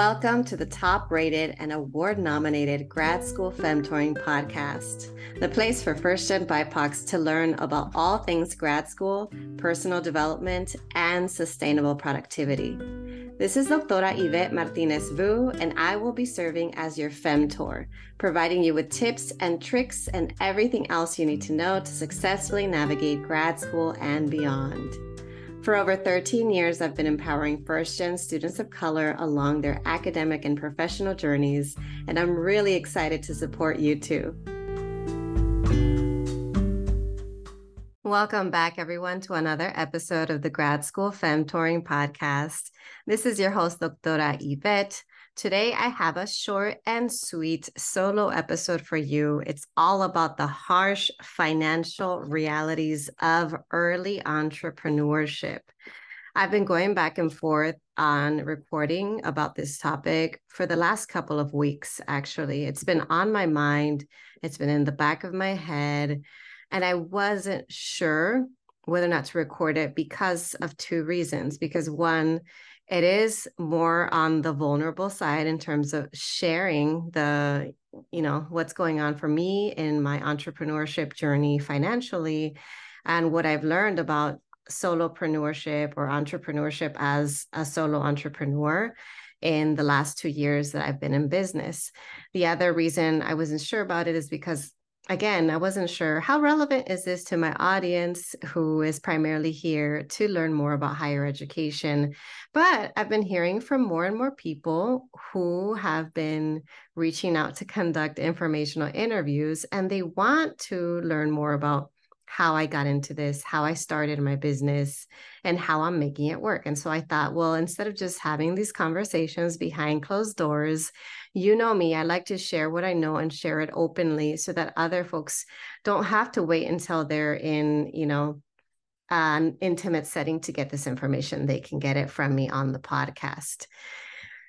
Welcome to the top rated and award nominated Grad School Femtoring podcast, the place for first gen BIPOCs to learn about all things grad school, personal development, and sustainable productivity. This is Doctora Yvette Martinez Vu, and I will be serving as your Femtor, providing you with tips and tricks and everything else you need to know to successfully navigate grad school and beyond. For over 13 years, I've been empowering first gen students of color along their academic and professional journeys, and I'm really excited to support you too. Welcome back, everyone, to another episode of the Grad School Femtoring podcast. This is your host, Doctora Yvette. Today, I have a short and sweet solo episode for you. It's all about the harsh financial realities of early entrepreneurship. I've been going back and forth on recording about this topic for the last couple of weeks, actually. It's been on my mind, it's been in the back of my head, and I wasn't sure whether or not to record it because of two reasons. Because one, it is more on the vulnerable side in terms of sharing the you know what's going on for me in my entrepreneurship journey financially and what i've learned about solopreneurship or entrepreneurship as a solo entrepreneur in the last two years that I've been in business. The other reason I wasn't sure about it is because again, I wasn't sure how relevant is this to my audience who is primarily here to learn more about higher education. But I've been hearing from more and more people who have been reaching out to conduct informational interviews and they want to learn more about how I got into this, how I started my business, and how I'm making it work. And so I thought, well, instead of just having these conversations behind closed doors, you know me, I like to share what I know and share it openly so that other folks don't have to wait until they're in, you know, an intimate setting to get this information. They can get it from me on the podcast.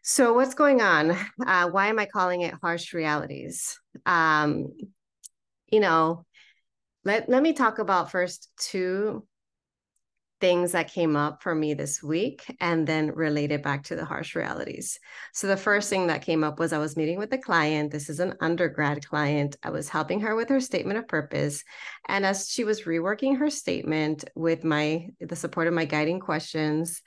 So, what's going on? Uh, why am I calling it harsh realities? Um, you know, let, let me talk about first two things that came up for me this week and then related back to the harsh realities. So the first thing that came up was I was meeting with a client. This is an undergrad client. I was helping her with her statement of purpose. And as she was reworking her statement with my the support of my guiding questions,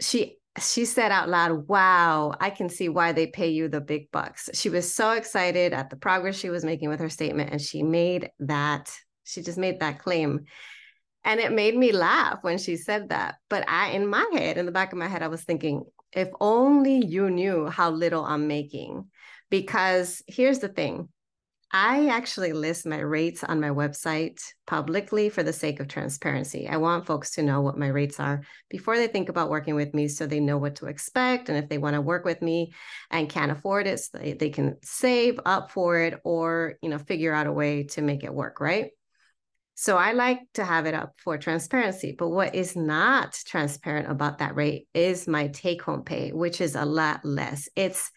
she she said out loud, Wow, I can see why they pay you the big bucks. She was so excited at the progress she was making with her statement. And she made that, she just made that claim. And it made me laugh when she said that. But I, in my head, in the back of my head, I was thinking, if only you knew how little I'm making. Because here's the thing I actually list my rates on my website publicly for the sake of transparency. I want folks to know what my rates are before they think about working with me so they know what to expect. And if they want to work with me and can't afford it, so they, they can save up for it or, you know, figure out a way to make it work, right? So I like to have it up for transparency. But what is not transparent about that rate is my take home pay, which is a lot less. It's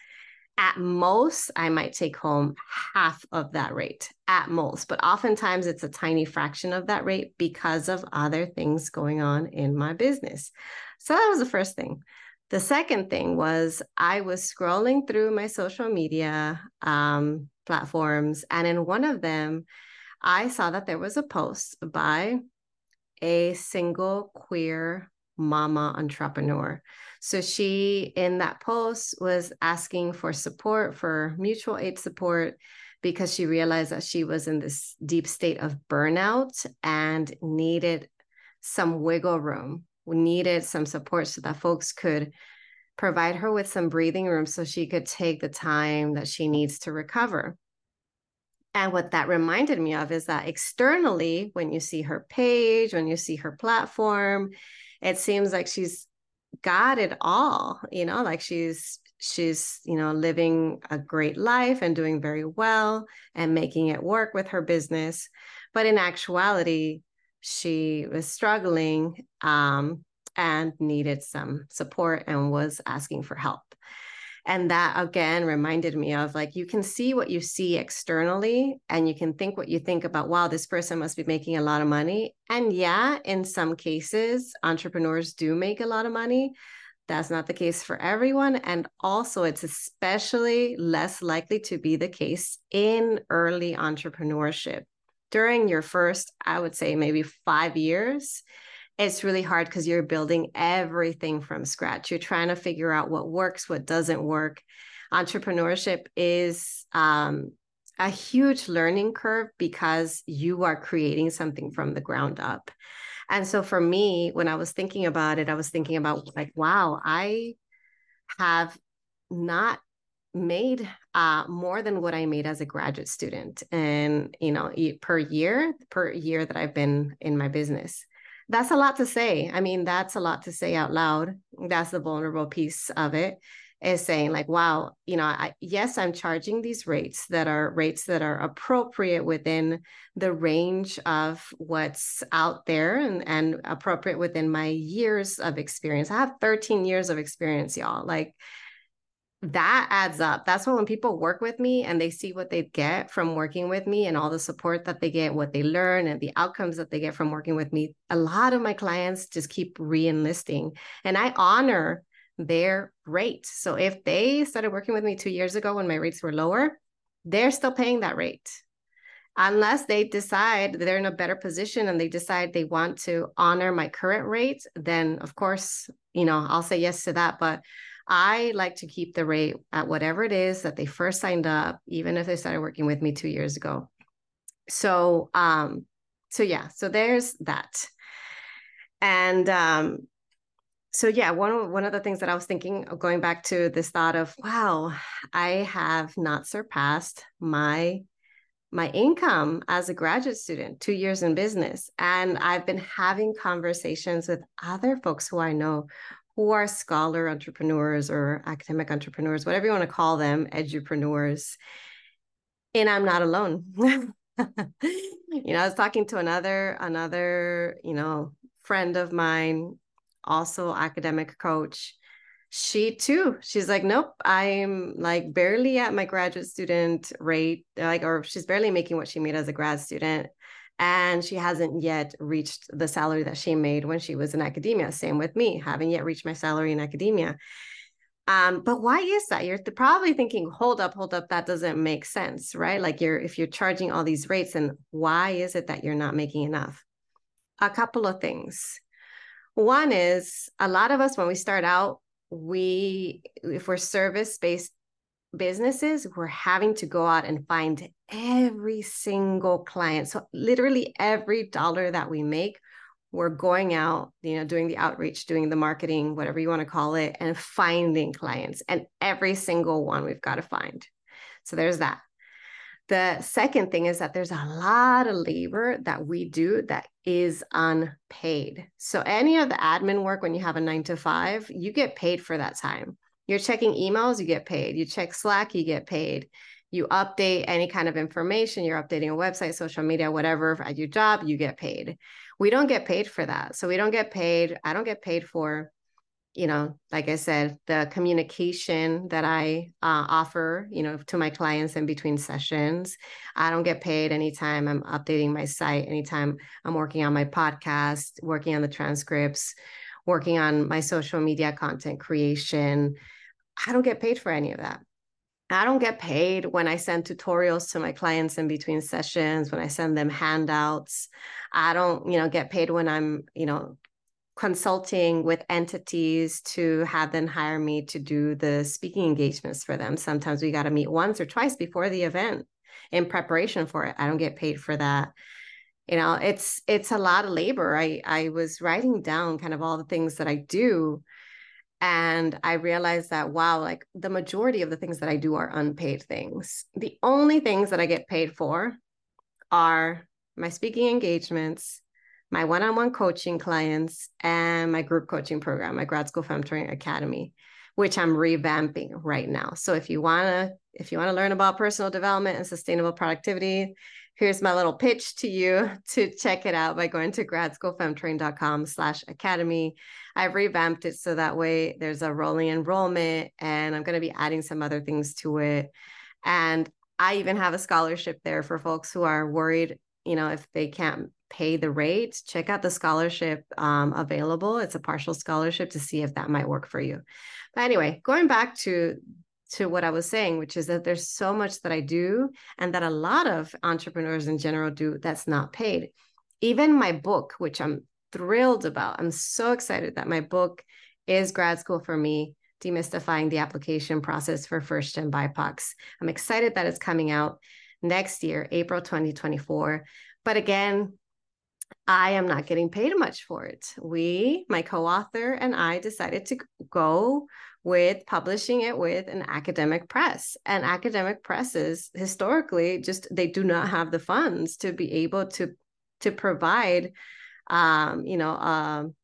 at most, I might take home half of that rate at most, but oftentimes it's a tiny fraction of that rate because of other things going on in my business. So that was the first thing. The second thing was I was scrolling through my social media um, platforms, and in one of them, I saw that there was a post by a single queer mama entrepreneur. So she, in that post, was asking for support, for mutual aid support, because she realized that she was in this deep state of burnout and needed some wiggle room, needed some support so that folks could provide her with some breathing room so she could take the time that she needs to recover. And what that reminded me of is that externally, when you see her page, when you see her platform, it seems like she's got it all, you know, like she's she's, you know, living a great life and doing very well and making it work with her business. But in actuality, she was struggling um, and needed some support and was asking for help. And that again reminded me of like, you can see what you see externally and you can think what you think about, wow, this person must be making a lot of money. And yeah, in some cases, entrepreneurs do make a lot of money. That's not the case for everyone. And also, it's especially less likely to be the case in early entrepreneurship. During your first, I would say maybe five years, it's really hard because you're building everything from scratch. You're trying to figure out what works, what doesn't work. Entrepreneurship is um, a huge learning curve because you are creating something from the ground up. And so for me, when I was thinking about it, I was thinking about like, wow, I have not made uh, more than what I made as a graduate student, and you know, per year, per year that I've been in my business. That's a lot to say. I mean, that's a lot to say out loud. That's the vulnerable piece of it is saying like wow you know I, yes i'm charging these rates that are rates that are appropriate within the range of what's out there and, and appropriate within my years of experience i have 13 years of experience y'all like that adds up that's what when people work with me and they see what they get from working with me and all the support that they get what they learn and the outcomes that they get from working with me a lot of my clients just keep re-enlisting and i honor their rate. So if they started working with me two years ago when my rates were lower, they're still paying that rate. Unless they decide they're in a better position and they decide they want to honor my current rate, then of course, you know, I'll say yes to that. But I like to keep the rate at whatever it is that they first signed up, even if they started working with me two years ago. So, um, so yeah, so there's that. And um, so yeah, one of, one of the things that I was thinking, of going back to this thought of, wow, I have not surpassed my my income as a graduate student, two years in business, and I've been having conversations with other folks who I know who are scholar entrepreneurs or academic entrepreneurs, whatever you want to call them, edupreneurs, and I'm not alone. you know, I was talking to another another you know friend of mine also academic coach she too she's like nope i'm like barely at my graduate student rate like or she's barely making what she made as a grad student and she hasn't yet reached the salary that she made when she was in academia same with me haven't yet reached my salary in academia um, but why is that? You're probably thinking, hold up, hold up, that doesn't make sense, right? Like you're if you're charging all these rates, and why is it that you're not making enough? A couple of things. One is a lot of us, when we start out, we, if we're service based businesses, we're having to go out and find every single client. So, literally, every dollar that we make, we're going out, you know, doing the outreach, doing the marketing, whatever you want to call it, and finding clients. And every single one we've got to find. So, there's that. The second thing is that there's a lot of labor that we do that is unpaid. So, any of the admin work when you have a nine to five, you get paid for that time. You're checking emails, you get paid. You check Slack, you get paid. You update any kind of information, you're updating a website, social media, whatever at your job, you get paid. We don't get paid for that. So, we don't get paid. I don't get paid for you know, like I said, the communication that I uh, offer, you know, to my clients in between sessions. I don't get paid anytime I'm updating my site, anytime I'm working on my podcast, working on the transcripts, working on my social media content creation. I don't get paid for any of that. I don't get paid when I send tutorials to my clients in between sessions, when I send them handouts. I don't, you know, get paid when I'm, you know, consulting with entities to have them hire me to do the speaking engagements for them. Sometimes we got to meet once or twice before the event in preparation for it. I don't get paid for that. You know, it's it's a lot of labor. I I was writing down kind of all the things that I do and I realized that wow, like the majority of the things that I do are unpaid things. The only things that I get paid for are my speaking engagements my one-on-one coaching clients and my group coaching program, my grad school femtoring academy, which I'm revamping right now. So if you wanna, if you want to learn about personal development and sustainable productivity, here's my little pitch to you to check it out by going to gradschoolfemtoring.com slash academy. I've revamped it so that way there's a rolling enrollment and I'm going to be adding some other things to it. And I even have a scholarship there for folks who are worried, you know, if they can't pay the rate, check out the scholarship um, available. It's a partial scholarship to see if that might work for you. But anyway, going back to to what I was saying, which is that there's so much that I do and that a lot of entrepreneurs in general do that's not paid. Even my book, which I'm thrilled about. I'm so excited that my book is grad school for me demystifying the application process for first gen BIPOCs. I'm excited that it's coming out next year, April 2024. But again, I am not getting paid much for it. We, my co author, and I decided to go with publishing it with an academic press. And academic presses historically just they do not have the funds to be able to to provide um, you know, um,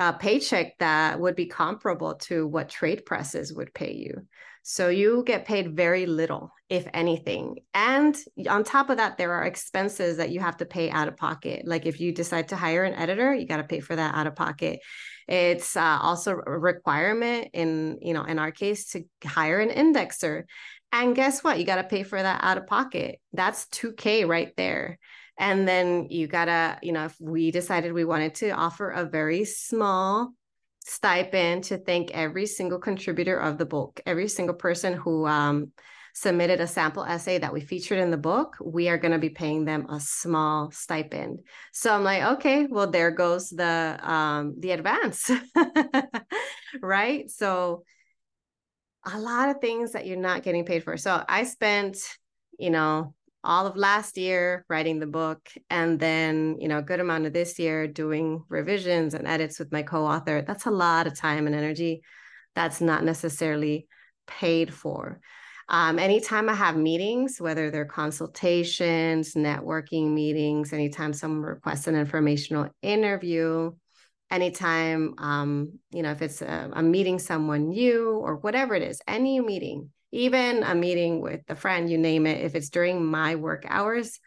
a paycheck that would be comparable to what trade presses would pay you. So you get paid very little, if anything. And on top of that, there are expenses that you have to pay out of pocket. Like if you decide to hire an editor, you got to pay for that out of pocket. It's uh, also a requirement in, you know, in our case to hire an indexer. And guess what? You got to pay for that out of pocket. That's 2K right there. And then you gotta, you know, if we decided we wanted to offer a very small stipend to thank every single contributor of the book, every single person who um, submitted a sample essay that we featured in the book, we are going to be paying them a small stipend. So I'm like, okay, well, there goes the um, the advance, right? So a lot of things that you're not getting paid for. So I spent, you know, all of last year writing the book and then you know a good amount of this year doing revisions and edits with my co-author. That's a lot of time and energy that's not necessarily paid for. Um, anytime i have meetings whether they're consultations networking meetings anytime someone requests an informational interview anytime um, you know if it's a, meeting someone new or whatever it is any meeting even a meeting with a friend, you name it, if it's during my work hours,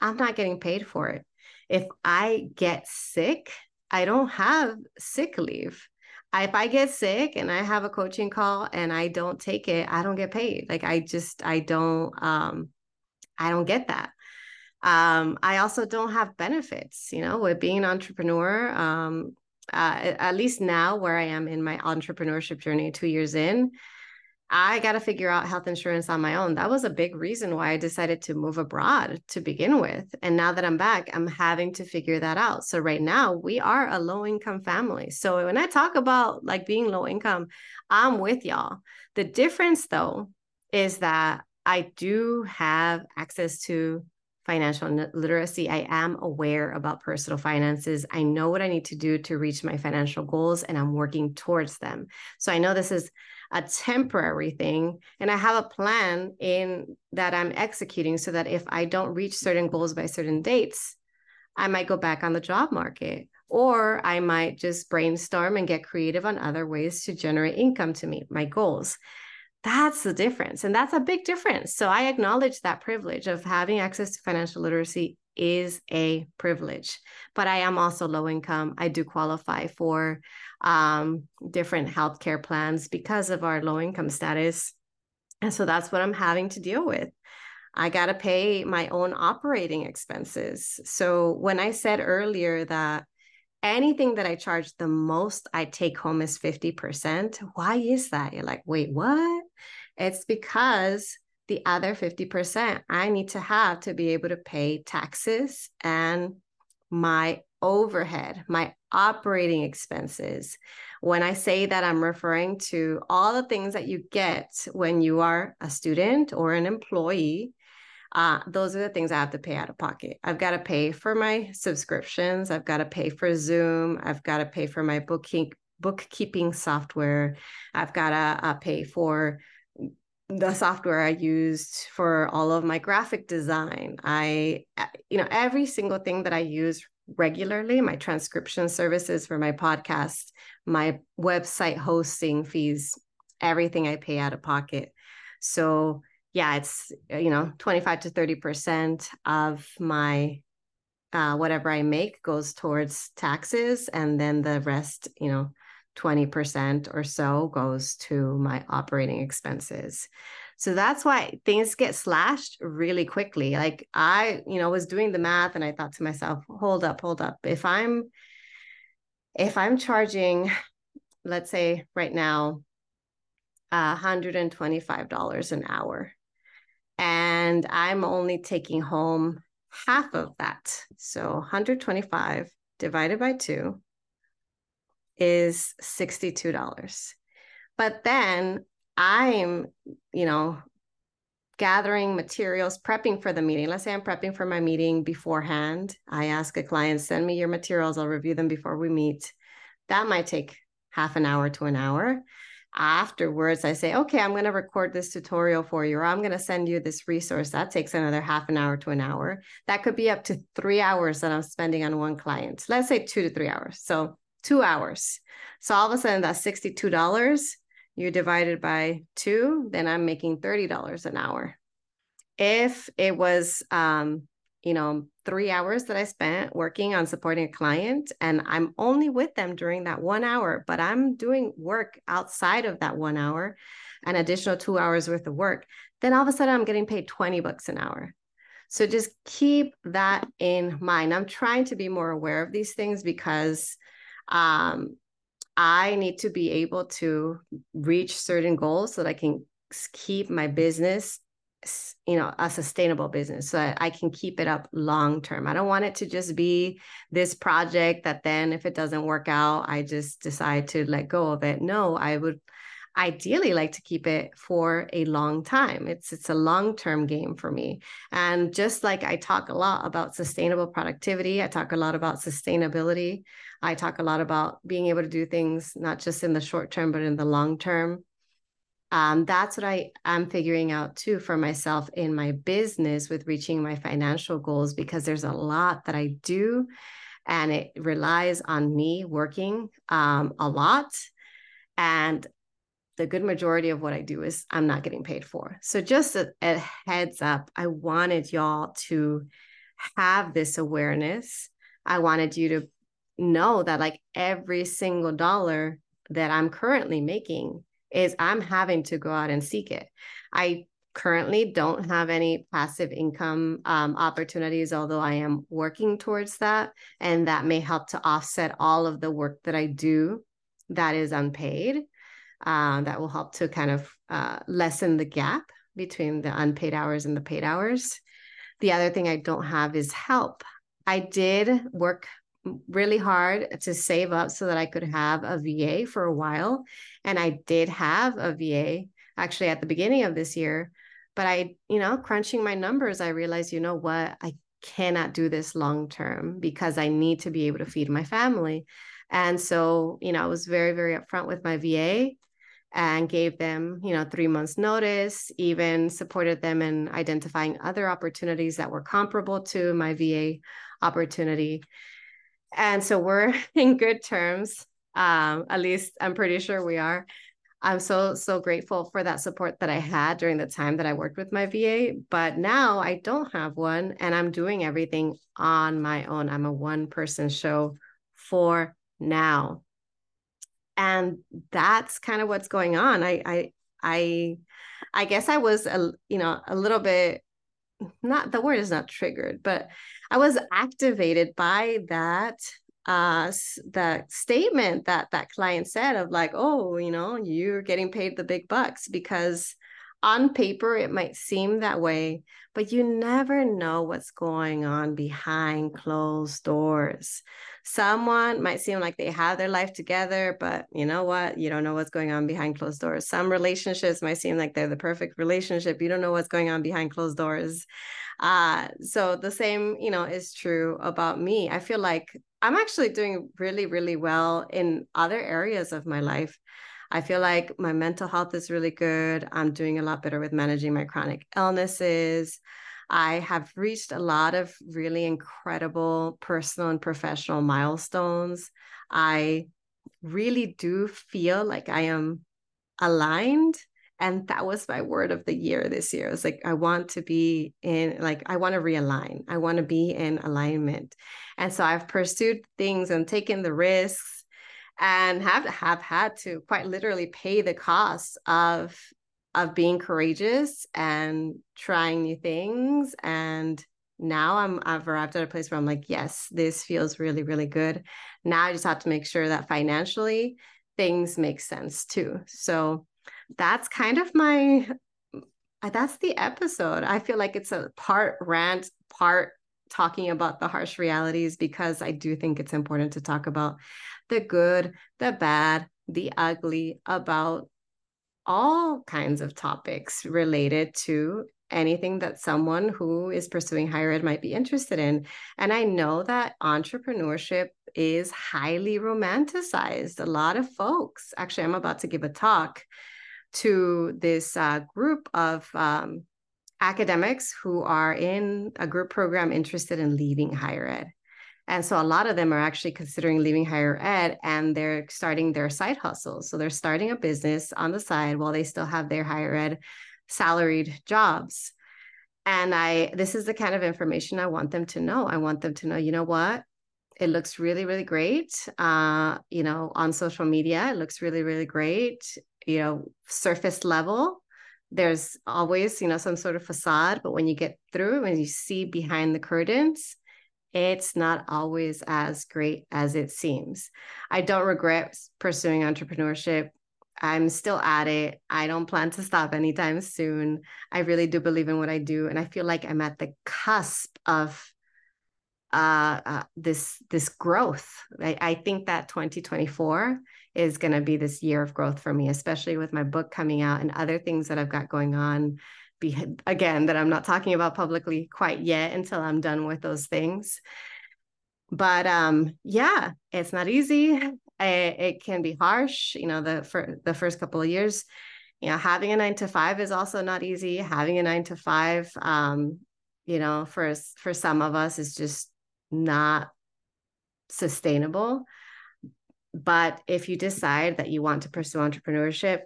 I'm not getting paid for it. If I get sick, I don't have sick leave. If I get sick and I have a coaching call and I don't take it, I don't get paid. Like I just I don't um I don't get that. Um I also don't have benefits, you know, with being an entrepreneur um uh, at least now where I am in my entrepreneurship journey 2 years in, I got to figure out health insurance on my own. That was a big reason why I decided to move abroad to begin with. And now that I'm back, I'm having to figure that out. So right now, we are a low income family. So when I talk about like being low income, I'm with y'all. The difference though is that I do have access to financial literacy. I am aware about personal finances. I know what I need to do to reach my financial goals and I'm working towards them. So I know this is a temporary thing and i have a plan in that i'm executing so that if i don't reach certain goals by certain dates i might go back on the job market or i might just brainstorm and get creative on other ways to generate income to meet my goals. That's the difference and that's a big difference. So i acknowledge that privilege of having access to financial literacy is a privilege but i am also low income i do qualify for um, different healthcare plans because of our low income status. And so that's what I'm having to deal with. I got to pay my own operating expenses. So when I said earlier that anything that I charge the most I take home is 50%, why is that? You're like, wait, what? It's because the other 50% I need to have to be able to pay taxes and my overhead, my operating expenses. When I say that, I'm referring to all the things that you get when you are a student or an employee. Uh, those are the things I have to pay out of pocket. I've got to pay for my subscriptions. I've got to pay for Zoom. I've got to pay for my booking bookkeeping software. I've got to uh, pay for the software I used for all of my graphic design. I, uh, you know, every single thing that I use regularly my transcription services for my podcast my website hosting fees everything i pay out of pocket so yeah it's you know 25 to 30 percent of my uh, whatever i make goes towards taxes and then the rest you know 20% or so goes to my operating expenses So that's why things get slashed really quickly. Like I, you know, was doing the math and I thought to myself, hold up, hold up. If I'm if I'm charging, let's say right now, $125 an hour, and I'm only taking home half of that. So 125 divided by two is $62. But then I'm, you know, gathering materials, prepping for the meeting. Let's say I'm prepping for my meeting beforehand. I ask a client, send me your materials. I'll review them before we meet. That might take half an hour to an hour. Afterwards, I say, okay, I'm going to record this tutorial for you, or I'm going to send you this resource. That takes another half an hour to an hour. That could be up to three hours that I'm spending on one client. Let's say two to three hours. So two hours. So all of a sudden, that's $62 you divide it by two, then I'm making $30 an hour. If it was, um, you know, three hours that I spent working on supporting a client and I'm only with them during that one hour, but I'm doing work outside of that one hour, an additional two hours worth of work, then all of a sudden I'm getting paid 20 bucks an hour. So just keep that in mind. I'm trying to be more aware of these things because um, I need to be able to reach certain goals so that I can keep my business you know a sustainable business so that I can keep it up long term. I don't want it to just be this project that then if it doesn't work out i just decide to let go of it. No i would ideally like to keep it for a long time it's it's a long term game for me and just like i talk a lot about sustainable productivity i talk a lot about sustainability I talk a lot about being able to do things not just in the short term, but in the long term. Um, that's what I am figuring out too for myself in my business with reaching my financial goals because there's a lot that I do and it relies on me working um, a lot. And the good majority of what I do is I'm not getting paid for. So, just a, a heads up, I wanted y'all to have this awareness. I wanted you to know that like every single dollar that I'm currently making is I'm having to go out and seek it. I currently don't have any passive income um, opportunities, although I am working towards that. And that may help to offset all of the work that I do that is unpaid. Uh, that will help to kind of uh, lessen the gap between the unpaid hours and the paid hours. The other thing I don't have is help. I did work really hard to save up so that I could have a VA for a while. And I did have a VA actually at the beginning of this year. But I, you know, crunching my numbers, I realized, you know what, I cannot do this long term because I need to be able to feed my family. And so, you know, I was very, very upfront with my VA and gave them, you know, three months notice, even supported them in identifying other opportunities that were comparable to my VA opportunity. And so we're in good terms. Um, at least I'm pretty sure we are. I'm so, so grateful for that support that I had during the time that I worked with my VA. But now I don't have one and I'm doing everything on my own. I'm a one person show for now. And that's kind of what's going on. I, I, I, I guess I was a, you know, a little bit not the word is not triggered, but I was activated by that uh that statement that that client said of like, oh, you know, you're getting paid the big bucks because on paper it might seem that way, but you never know what's going on behind closed doors. Someone might seem like they have their life together, but you know what? You don't know what's going on behind closed doors. Some relationships might seem like they're the perfect relationship. You don't know what's going on behind closed doors. Uh, so the same, you know, is true about me. I feel like I'm actually doing really, really well in other areas of my life. I feel like my mental health is really good. I'm doing a lot better with managing my chronic illnesses. I have reached a lot of really incredible personal and professional milestones. I really do feel like I am aligned. And that was my word of the year this year. It's like, I want to be in, like, I want to realign. I want to be in alignment. And so I've pursued things and taken the risks and have have had to quite literally pay the cost of of being courageous and trying new things and now I'm I've arrived at a place where I'm like, yes, this feels really, really good. Now I just have to make sure that financially things make sense too. So that's kind of my that's the episode. I feel like it's a part rant, part talking about the harsh realities because I do think it's important to talk about the good, the bad, the ugly, about all kinds of topics related to anything that someone who is pursuing higher ed might be interested in. And I know that entrepreneurship is highly romanticized. A lot of folks, actually, I'm about to give a talk to this uh, group of um, academics who are in a group program interested in leaving higher ed. And so a lot of them are actually considering leaving higher ed and they're starting their side hustles. So they're starting a business on the side while they still have their higher ed salaried jobs. And I this is the kind of information I want them to know. I want them to know, you know what? It looks really, really great. Uh, you know, on social media, it looks really, really great. You know, surface level, there's always, you know, some sort of facade, but when you get through and you see behind the curtains, it's not always as great as it seems. I don't regret pursuing entrepreneurship. I'm still at it. I don't plan to stop anytime soon. I really do believe in what I do. And I feel like I'm at the cusp of uh, uh this this growth. I, I think that 2024 is going to be this year of growth for me, especially with my book coming out and other things that I've got going on. Be, again, that I'm not talking about publicly quite yet until I'm done with those things. But um, yeah, it's not easy. It, it can be harsh. You know, the for the first couple of years, you know, having a nine to five is also not easy. Having a nine to five, um, you know, for for some of us is just not sustainable. But if you decide that you want to pursue entrepreneurship,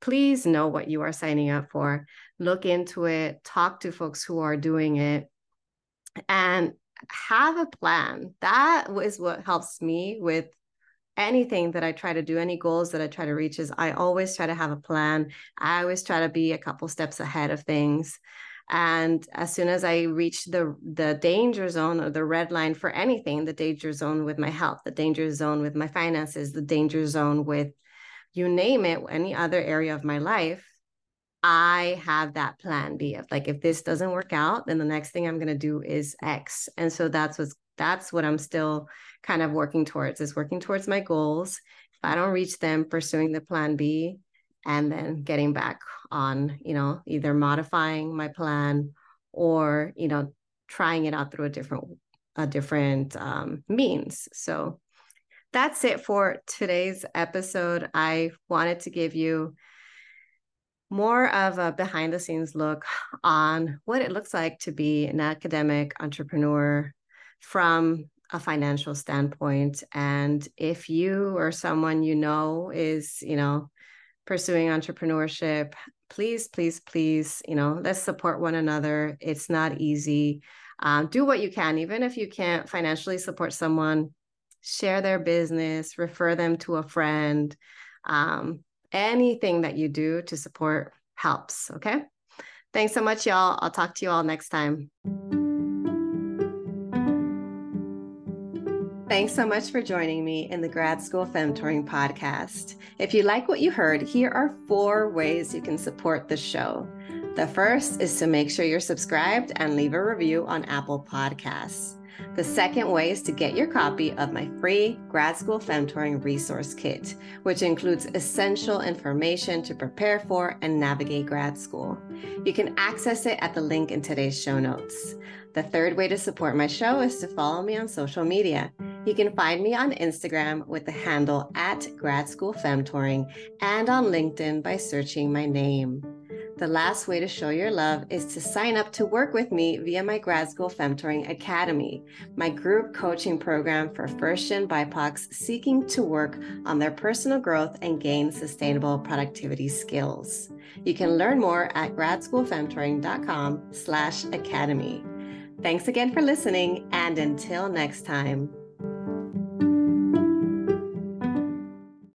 please know what you are signing up for. Look into it, talk to folks who are doing it, and have a plan. That is what helps me with anything that I try to do, any goals that I try to reach, is I always try to have a plan. I always try to be a couple steps ahead of things. And as soon as I reach the the danger zone or the red line for anything, the danger zone with my health, the danger zone with my finances, the danger zone with you name it, any other area of my life, I have that plan B of like if this doesn't work out, then the next thing I'm gonna do is X. And so that's what's that's what I'm still kind of working towards is working towards my goals. If I don't reach them, pursuing the plan B and then getting back on, you know, either modifying my plan or, you know, trying it out through a different a different um, means. So that's it for today's episode. I wanted to give you more of a behind the scenes look on what it looks like to be an academic entrepreneur from a financial standpoint. And if you or someone you know is you know pursuing entrepreneurship please please please you know let's support one another. It's not easy. Um, do what you can. Even if you can't financially support someone share their business refer them to a friend. Um, anything that you do to support helps okay thanks so much y'all i'll talk to you all next time Thanks so much for joining me in the Grad School Femtoring podcast. If you like what you heard, here are four ways you can support the show. The first is to make sure you're subscribed and leave a review on Apple Podcasts. The second way is to get your copy of my free Grad School Femtoring resource kit, which includes essential information to prepare for and navigate grad school. You can access it at the link in today's show notes. The third way to support my show is to follow me on social media. You can find me on Instagram with the handle at Grad School Femtoring and on LinkedIn by searching my name. The last way to show your love is to sign up to work with me via my Grad School Femtoring Academy, my group coaching program for first gen BIPOCs seeking to work on their personal growth and gain sustainable productivity skills. You can learn more at gradschoolfemtoring.com slash academy. Thanks again for listening, and until next time.